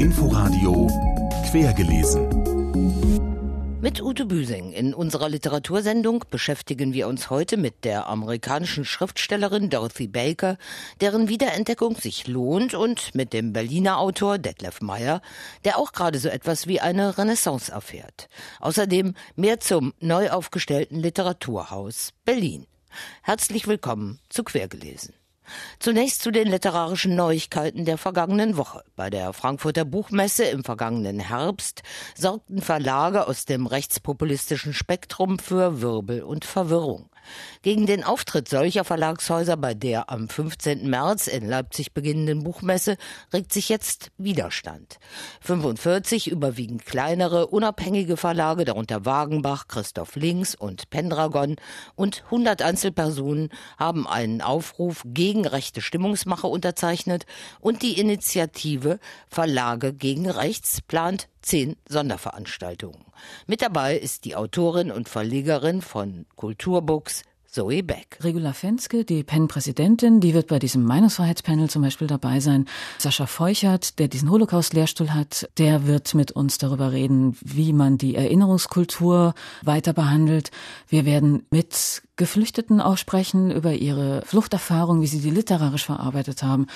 Inforadio Quergelesen. Mit Ute Büsing in unserer Literatursendung beschäftigen wir uns heute mit der amerikanischen Schriftstellerin Dorothy Baker, deren Wiederentdeckung sich lohnt, und mit dem Berliner Autor Detlef Meyer, der auch gerade so etwas wie eine Renaissance erfährt. Außerdem mehr zum neu aufgestellten Literaturhaus Berlin. Herzlich willkommen zu Quergelesen. Zunächst zu den literarischen Neuigkeiten der vergangenen Woche. Bei der Frankfurter Buchmesse im vergangenen Herbst sorgten Verlage aus dem rechtspopulistischen Spektrum für Wirbel und Verwirrung. Gegen den Auftritt solcher Verlagshäuser bei der am 15. März in Leipzig beginnenden Buchmesse regt sich jetzt Widerstand. 45 überwiegend kleinere, unabhängige Verlage, darunter Wagenbach, Christoph Links und Pendragon und 100 Einzelpersonen haben einen Aufruf gegen rechte Stimmungsmache unterzeichnet und die Initiative Verlage gegen Rechts plant zehn Sonderveranstaltungen. Mit dabei ist die Autorin und Verlegerin von Kulturbooks Zoe Beck. Regula Fenske, die PEN-Präsidentin, die wird bei diesem Meinungsfreiheitspanel zum Beispiel dabei sein. Sascha Feuchert, der diesen Holocaust-Lehrstuhl hat, der wird mit uns darüber reden, wie man die Erinnerungskultur weiter behandelt. Wir werden mit Geflüchteten auch sprechen über ihre Fluchterfahrung, wie sie die literarisch verarbeitet haben.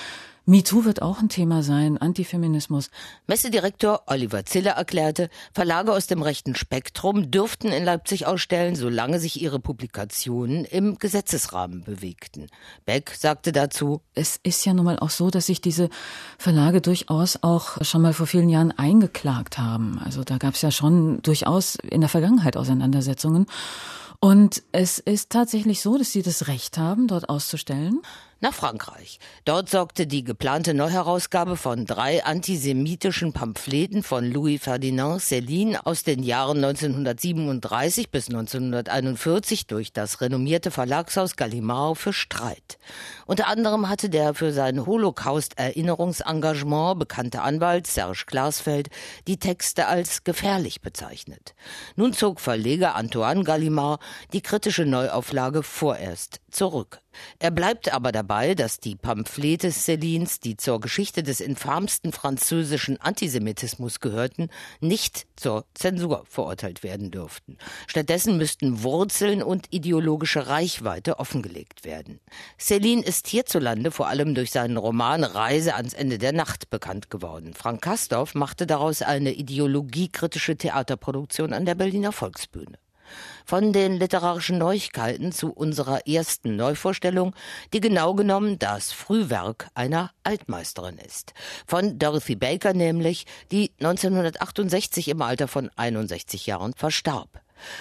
MeToo wird auch ein Thema sein, Antifeminismus. Messedirektor Oliver Ziller erklärte, Verlage aus dem rechten Spektrum dürften in Leipzig ausstellen, solange sich ihre Publikationen im Gesetzesrahmen bewegten. Beck sagte dazu, es ist ja nun mal auch so, dass sich diese Verlage durchaus auch schon mal vor vielen Jahren eingeklagt haben. Also da gab es ja schon durchaus in der Vergangenheit Auseinandersetzungen. Und es ist tatsächlich so, dass sie das Recht haben, dort auszustellen nach Frankreich. Dort sorgte die geplante Neuherausgabe von drei antisemitischen Pamphleten von Louis Ferdinand Céline aus den Jahren 1937 bis 1941 durch das renommierte Verlagshaus Gallimard für Streit. Unter anderem hatte der für sein Holocaust-Erinnerungsengagement bekannte Anwalt Serge Glasfeld die Texte als gefährlich bezeichnet. Nun zog Verleger Antoine Gallimard die kritische Neuauflage vorerst zurück. Er bleibt aber dabei, dass die Pamphlete Célines, die zur Geschichte des infamsten französischen Antisemitismus gehörten, nicht zur Zensur verurteilt werden dürften. Stattdessen müssten Wurzeln und ideologische Reichweite offengelegt werden. Céline ist hierzulande vor allem durch seinen Roman Reise ans Ende der Nacht bekannt geworden. Frank Kastorf machte daraus eine ideologiekritische Theaterproduktion an der Berliner Volksbühne von den literarischen Neuigkeiten zu unserer ersten Neuvorstellung, die genau genommen das Frühwerk einer Altmeisterin ist. Von Dorothy Baker nämlich, die 1968 im Alter von 61 Jahren verstarb.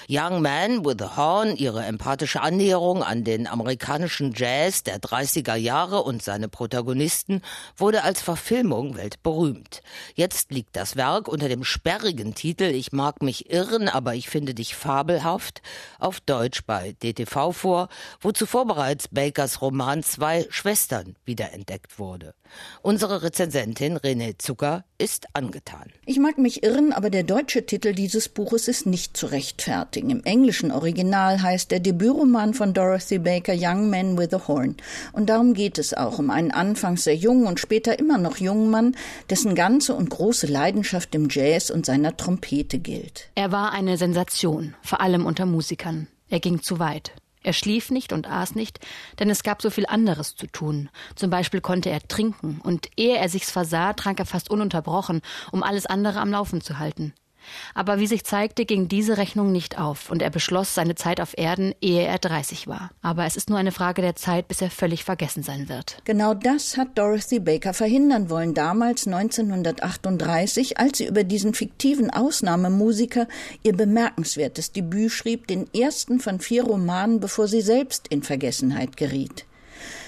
Young Man with a Horn, ihre empathische Annäherung an den amerikanischen Jazz der 30er Jahre und seine Protagonisten, wurde als Verfilmung weltberühmt. Jetzt liegt das Werk unter dem sperrigen Titel Ich mag mich irren, aber ich finde dich fabelhaft auf Deutsch bei DTV vor, wo zuvor bereits Bakers Roman Zwei Schwestern wiederentdeckt wurde. Unsere Rezensentin René Zucker ist angetan. Ich mag mich irren, aber der deutsche Titel dieses Buches ist nicht zu rechtfertigen. Im englischen Original heißt der Debütroman von Dorothy Baker Young Man with a Horn. Und darum geht es auch, um einen anfangs sehr jungen und später immer noch jungen Mann, dessen ganze und große Leidenschaft dem Jazz und seiner Trompete gilt. Er war eine Sensation, vor allem unter Musikern. Er ging zu weit. Er schlief nicht und aß nicht, denn es gab so viel anderes zu tun. Zum Beispiel konnte er trinken, und ehe er sich's versah, trank er fast ununterbrochen, um alles andere am Laufen zu halten. Aber wie sich zeigte, ging diese Rechnung nicht auf und er beschloss seine Zeit auf Erden, ehe er 30 war. Aber es ist nur eine Frage der Zeit, bis er völlig vergessen sein wird. Genau das hat Dorothy Baker verhindern wollen, damals 1938, als sie über diesen fiktiven Ausnahmemusiker ihr bemerkenswertes Debüt schrieb, den ersten von vier Romanen, bevor sie selbst in Vergessenheit geriet.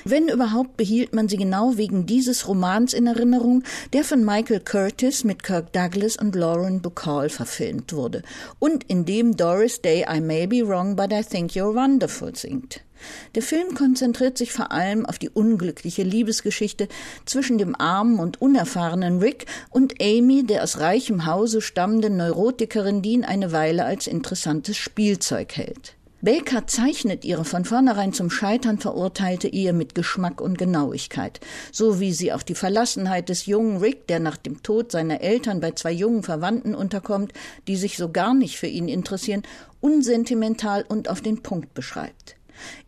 Wenn überhaupt behielt man sie genau wegen dieses Romans in Erinnerung, der von Michael Curtis mit Kirk Douglas und Lauren Bacall verfilmt wurde und in dem Doris Day I May Be Wrong, but I Think You're Wonderful singt. Der Film konzentriert sich vor allem auf die unglückliche Liebesgeschichte zwischen dem armen und unerfahrenen Rick und Amy, der aus reichem Hause stammenden Neurotikerin, die ihn eine Weile als interessantes Spielzeug hält. Baker zeichnet ihre von vornherein zum Scheitern verurteilte Ehe mit Geschmack und Genauigkeit, so wie sie auch die Verlassenheit des jungen Rick, der nach dem Tod seiner Eltern bei zwei jungen Verwandten unterkommt, die sich so gar nicht für ihn interessieren, unsentimental und auf den Punkt beschreibt.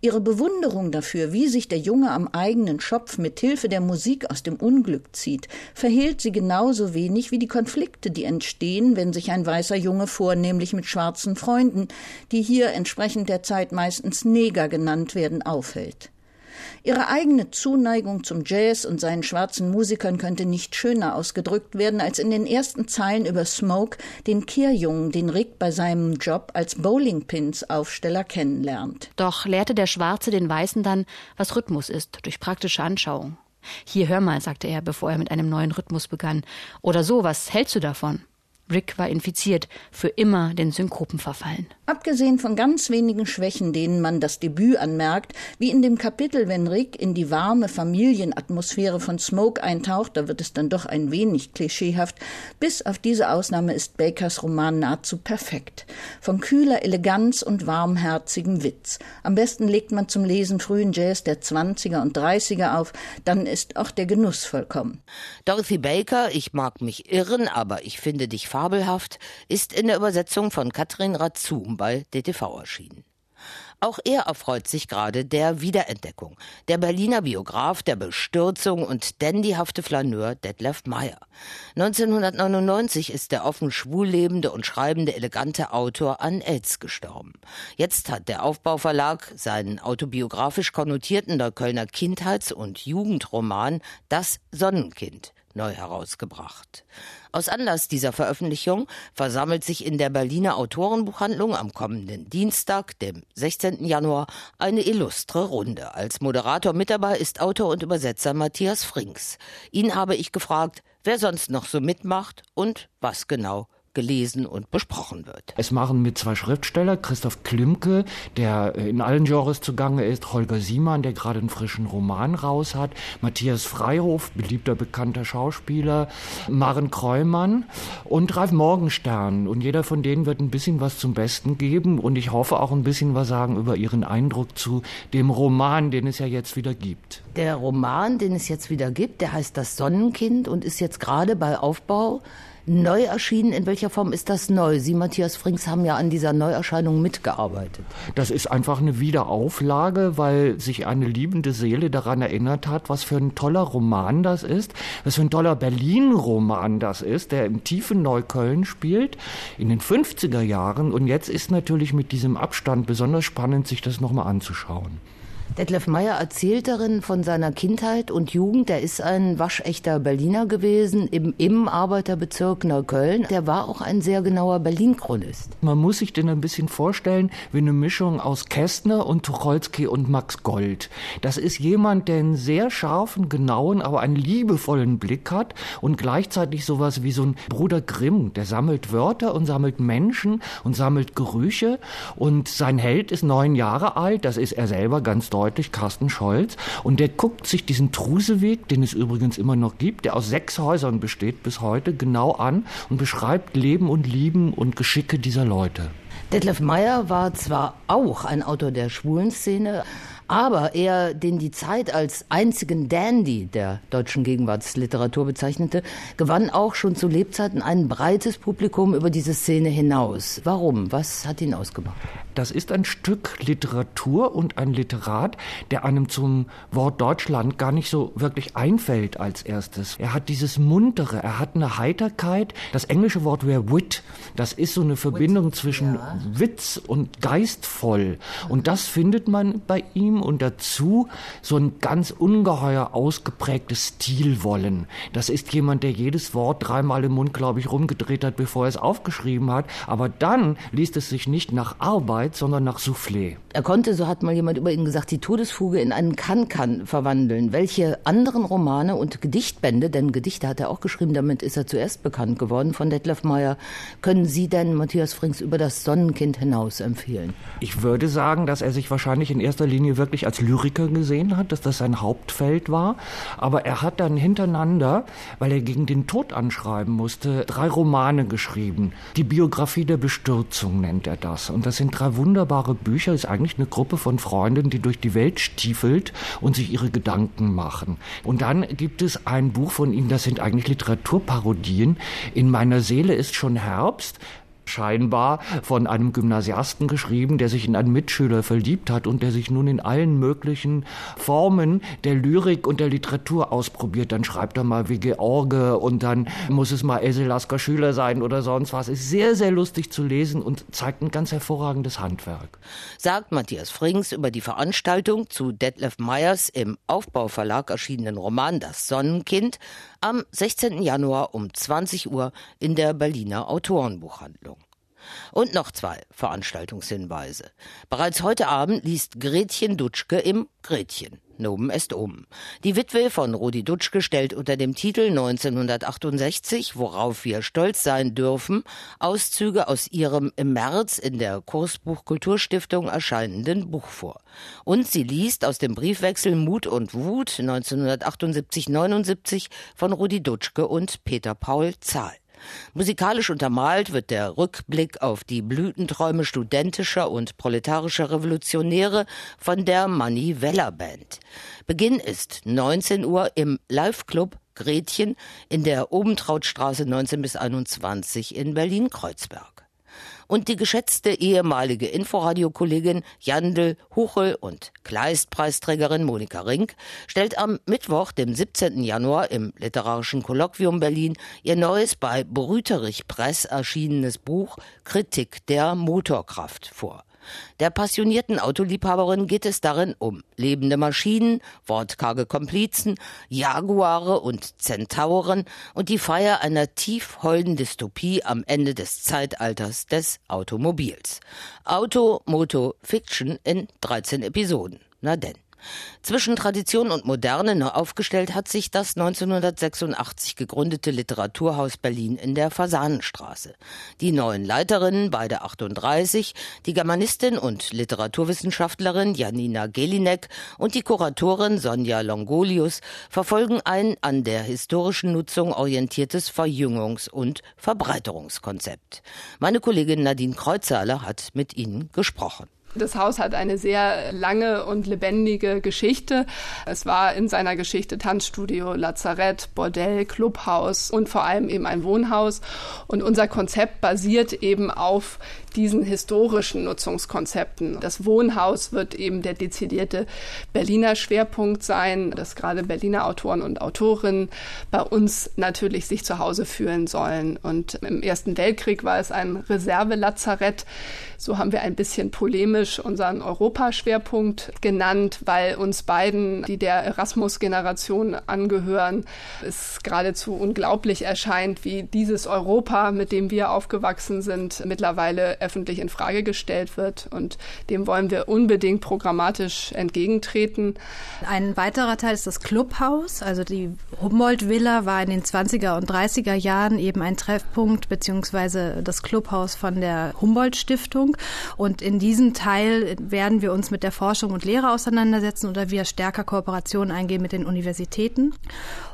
Ihre Bewunderung dafür, wie sich der Junge am eigenen Schopf mit Hilfe der Musik aus dem Unglück zieht, verhehlt sie genauso wenig wie die Konflikte, die entstehen, wenn sich ein weißer Junge vornehmlich mit schwarzen Freunden, die hier entsprechend der Zeit meistens Neger genannt werden, aufhält. Ihre eigene Zuneigung zum Jazz und seinen schwarzen Musikern könnte nicht schöner ausgedrückt werden als in den ersten Zeilen über Smoke, den Kehrjungen, den Rick bei seinem Job als Bowlingpins-Aufsteller kennenlernt. Doch lehrte der Schwarze den Weißen dann, was Rhythmus ist, durch praktische Anschauung. Hier hör mal, sagte er, bevor er mit einem neuen Rhythmus begann. Oder so, was hältst du davon? Rick war infiziert, für immer den Synkopen verfallen. Abgesehen von ganz wenigen Schwächen, denen man das Debüt anmerkt, wie in dem Kapitel, wenn Rick in die warme Familienatmosphäre von Smoke eintaucht, da wird es dann doch ein wenig klischeehaft. Bis auf diese Ausnahme ist Bakers Roman nahezu perfekt. Von kühler Eleganz und warmherzigem Witz. Am besten legt man zum Lesen frühen Jazz der 20er und 30er auf, dann ist auch der Genuss vollkommen. Dorothy Baker, ich mag mich irren, aber ich finde dich fabelhaft, ist in der Übersetzung von Katrin Razum bei DTV erschienen. Auch er erfreut sich gerade der Wiederentdeckung. Der Berliner Biograf der Bestürzung und dandyhafte Flaneur Detlef Meyer. 1999 ist der offen schwul lebende und schreibende elegante Autor an AIDS gestorben. Jetzt hat der Aufbauverlag seinen autobiografisch konnotierten Neuköllner Kindheits- und Jugendroman Das Sonnenkind neu herausgebracht. Aus Anlass dieser Veröffentlichung versammelt sich in der Berliner Autorenbuchhandlung am kommenden Dienstag, dem 16. Januar, eine illustre Runde. Als Moderator mit dabei ist Autor und Übersetzer Matthias Frings. Ihn habe ich gefragt, wer sonst noch so mitmacht und was genau gelesen und besprochen wird. Es machen mit zwei Schriftsteller, Christoph Klimke, der in allen Genres zugange ist, Holger Siemann, der gerade einen frischen Roman raus hat, Matthias Freihof, beliebter bekannter Schauspieler, Maren Kreumann und Ralf Morgenstern. Und jeder von denen wird ein bisschen was zum Besten geben und ich hoffe auch ein bisschen was sagen über ihren Eindruck zu dem Roman, den es ja jetzt wieder gibt. Der Roman, den es jetzt wieder gibt, der heißt Das Sonnenkind und ist jetzt gerade bei Aufbau neu erschienen. In welcher Form ist das neu? Sie, Matthias Frings, haben ja an dieser Neuerscheinung mitgearbeitet. Das ist einfach eine Wiederauflage, weil sich eine liebende Seele daran erinnert hat, was für ein toller Roman das ist, was für ein toller Berlin-Roman das ist, der im tiefen Neukölln spielt, in den 50er Jahren. Und jetzt ist natürlich mit diesem Abstand besonders spannend, sich das nochmal anzuschauen. Detlef Meyer erzählt darin von seiner Kindheit und Jugend. Er ist ein waschechter Berliner gewesen im, im Arbeiterbezirk Neukölln. Der war auch ein sehr genauer Berlin-Chronist. Man muss sich den ein bisschen vorstellen wie eine Mischung aus Kästner und Tucholsky und Max Gold. Das ist jemand, der einen sehr scharfen, genauen, aber einen liebevollen Blick hat und gleichzeitig sowas wie so ein Bruder Grimm. Der sammelt Wörter und sammelt Menschen und sammelt Gerüche und sein Held ist neun Jahre alt. Das ist er selber ganz deutlich deutlich, Carsten Scholz. Und der guckt sich diesen Truseweg, den es übrigens immer noch gibt, der aus sechs Häusern besteht bis heute, genau an und beschreibt Leben und Lieben und Geschicke dieser Leute. Detlef Meyer war zwar auch ein Autor der schwulen Szene, aber er, den die Zeit als einzigen Dandy der deutschen Gegenwartsliteratur bezeichnete, gewann auch schon zu Lebzeiten ein breites Publikum über diese Szene hinaus. Warum? Was hat ihn ausgemacht? Das ist ein Stück Literatur und ein Literat, der einem zum Wort Deutschland gar nicht so wirklich einfällt als erstes. Er hat dieses Muntere, er hat eine Heiterkeit. Das englische Wort wäre Wit. Das ist so eine Verbindung zwischen ja. Witz und geistvoll. Und das findet man bei ihm und dazu so ein ganz ungeheuer ausgeprägtes Stilwollen. Das ist jemand, der jedes Wort dreimal im Mund, glaube ich, rumgedreht hat, bevor er es aufgeschrieben hat. Aber dann liest es sich nicht nach Arbeit, sondern nach Soufflé. Er konnte, so hat mal jemand über ihn gesagt, die Todesfuge in einen Kann-Kann verwandeln. Welche anderen Romane und Gedichtbände, denn Gedichte hat er auch geschrieben, damit ist er zuerst bekannt geworden von Detlef Meyer, können Sie denn, Matthias Frings, über das Sonnenkind hinaus empfehlen? Ich würde sagen, dass er sich wahrscheinlich in erster Linie wirklich wirklich als Lyriker gesehen hat, dass das sein Hauptfeld war. Aber er hat dann hintereinander, weil er gegen den Tod anschreiben musste, drei Romane geschrieben. Die Biografie der Bestürzung nennt er das. Und das sind drei wunderbare Bücher. Ist eigentlich eine Gruppe von Freunden, die durch die Welt stiefelt und sich ihre Gedanken machen. Und dann gibt es ein Buch von ihm, das sind eigentlich Literaturparodien. In meiner Seele ist schon Herbst scheinbar von einem Gymnasiasten geschrieben, der sich in einen Mitschüler verliebt hat und der sich nun in allen möglichen Formen der Lyrik und der Literatur ausprobiert. Dann schreibt er mal wie George und dann muss es mal Else Lasker Schüler sein oder sonst was. Ist sehr, sehr lustig zu lesen und zeigt ein ganz hervorragendes Handwerk. Sagt Matthias Frings über die Veranstaltung zu Detlef Meyers im Aufbauverlag erschienenen Roman Das Sonnenkind am 16. Januar um 20 Uhr in der Berliner Autorenbuchhandlung. Und noch zwei Veranstaltungshinweise. Bereits heute Abend liest Gretchen Dutschke im Gretchen. Nomen est oben. Die Witwe von Rudi Dutschke stellt unter dem Titel 1968, worauf wir stolz sein dürfen, Auszüge aus ihrem im März in der Kursbuch Kulturstiftung erscheinenden Buch vor. Und sie liest aus dem Briefwechsel Mut und Wut 1978-79 von Rudi Dutschke und Peter Paul Zahl. Musikalisch untermalt wird der Rückblick auf die Blütenträume studentischer und proletarischer Revolutionäre von der Manny Weller Band. Beginn ist 19 Uhr im Live-Club Gretchen in der Obentrautstraße 19 bis 21 in Berlin-Kreuzberg und die geschätzte ehemalige Inforadio-Kollegin Jandl Huchel und Kleist-Preisträgerin Monika Rink stellt am Mittwoch, dem 17. Januar im Literarischen Kolloquium Berlin ihr neues bei Brüterich Press erschienenes Buch Kritik der Motorkraft vor. Der passionierten Autoliebhaberin geht es darin um lebende Maschinen, wortkarge Komplizen, Jaguare und Zentauren und die Feier einer tief Dystopie am Ende des Zeitalters des Automobils. Auto, Moto, Fiction in 13 Episoden. Na denn. Zwischen Tradition und Moderne neu aufgestellt hat sich das 1986 gegründete Literaturhaus Berlin in der Fasanenstraße. Die neuen Leiterinnen, beide 38, die Germanistin und Literaturwissenschaftlerin Janina Gelinek und die Kuratorin Sonja Longolius verfolgen ein an der historischen Nutzung orientiertes Verjüngungs- und Verbreiterungskonzept. Meine Kollegin Nadine Kreuzhaler hat mit ihnen gesprochen. Das Haus hat eine sehr lange und lebendige Geschichte. Es war in seiner Geschichte Tanzstudio, Lazarett, Bordell, Clubhaus und vor allem eben ein Wohnhaus. Und unser Konzept basiert eben auf diesen historischen Nutzungskonzepten. Das Wohnhaus wird eben der dezidierte Berliner Schwerpunkt sein, dass gerade Berliner Autoren und Autorinnen bei uns natürlich sich zu Hause fühlen sollen. Und im Ersten Weltkrieg war es ein Reservelazarett. So haben wir ein bisschen polemisch unseren Europaschwerpunkt genannt, weil uns beiden, die der Erasmus-Generation angehören, es geradezu unglaublich erscheint, wie dieses Europa, mit dem wir aufgewachsen sind, mittlerweile öffentlich in Frage gestellt wird. Und dem wollen wir unbedingt programmatisch entgegentreten. Ein weiterer Teil ist das Clubhaus. Also die Humboldt-Villa war in den 20er und 30er Jahren eben ein Treffpunkt beziehungsweise das Clubhaus von der Humboldt-Stiftung. Und in diesem Teil werden wir uns mit der Forschung und Lehre auseinandersetzen oder wir stärker Kooperationen eingehen mit den Universitäten.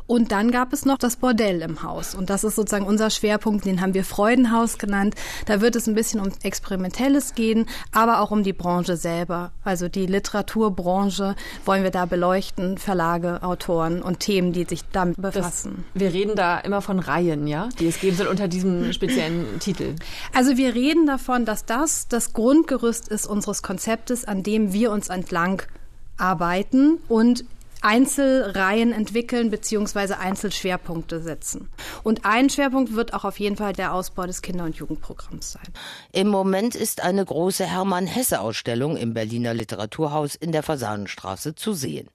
Und dann gab es noch das Bordell im Haus. Und das ist sozusagen unser Schwerpunkt, den haben wir Freudenhaus genannt. Da wird es ein bisschen um Experimentelles gehen, aber auch um die Branche selber. Also die Literaturbranche wollen wir da beleuchten, Verlage, Autoren und Themen, die sich damit befassen. Das, wir reden da immer von Reihen, ja, die es geben soll unter diesem speziellen Titel. Also wir reden davon, dass das das Grundgerüst ist unseres Konzeptes, an dem wir uns entlang arbeiten und Einzelreihen entwickeln beziehungsweise Einzelschwerpunkte setzen. Und ein Schwerpunkt wird auch auf jeden Fall der Ausbau des Kinder- und Jugendprogramms sein. Im Moment ist eine große Hermann-Hesse-Ausstellung im Berliner Literaturhaus in der Fasanenstraße zu sehen.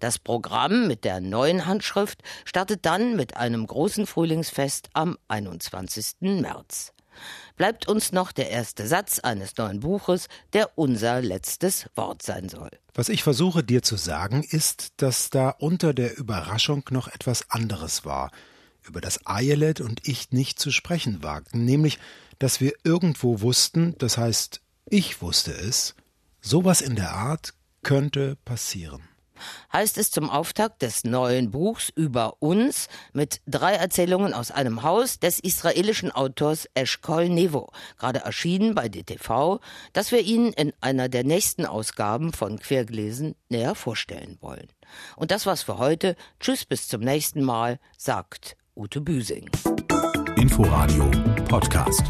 Das Programm mit der neuen Handschrift startet dann mit einem großen Frühlingsfest am 21. März bleibt uns noch der erste Satz eines neuen Buches, der unser letztes Wort sein soll. Was ich versuche dir zu sagen, ist, dass da unter der Überraschung noch etwas anderes war, über das Ayelet und ich nicht zu sprechen wagten, nämlich, dass wir irgendwo wussten, das heißt, ich wusste es, sowas in der Art könnte passieren? Heißt es zum Auftakt des neuen Buchs über uns mit drei Erzählungen aus einem Haus des israelischen Autors Eshkol Nevo, gerade erschienen bei DTV, das wir Ihnen in einer der nächsten Ausgaben von Quergelesen näher vorstellen wollen. Und das war's für heute. Tschüss, bis zum nächsten Mal, sagt Ute Büsing. Inforadio Podcast.